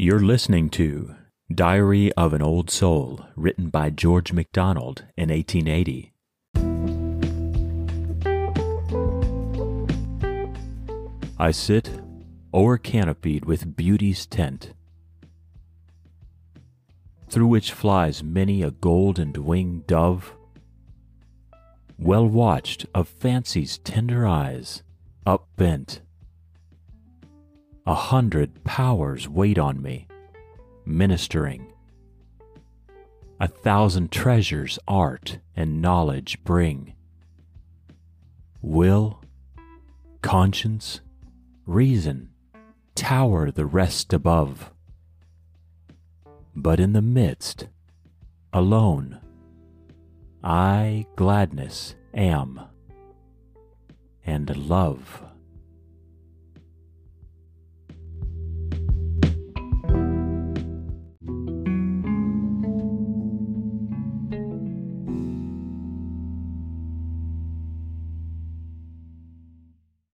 You're listening to Diary of an Old Soul, written by George MacDonald in 1880. I sit o'er canopied with beauty's tent, through which flies many a gold and winged dove, well watched of fancy's tender eyes, upbent. A hundred powers wait on me, ministering. A thousand treasures art and knowledge bring. Will, conscience, reason tower the rest above. But in the midst, alone, I gladness am, and love.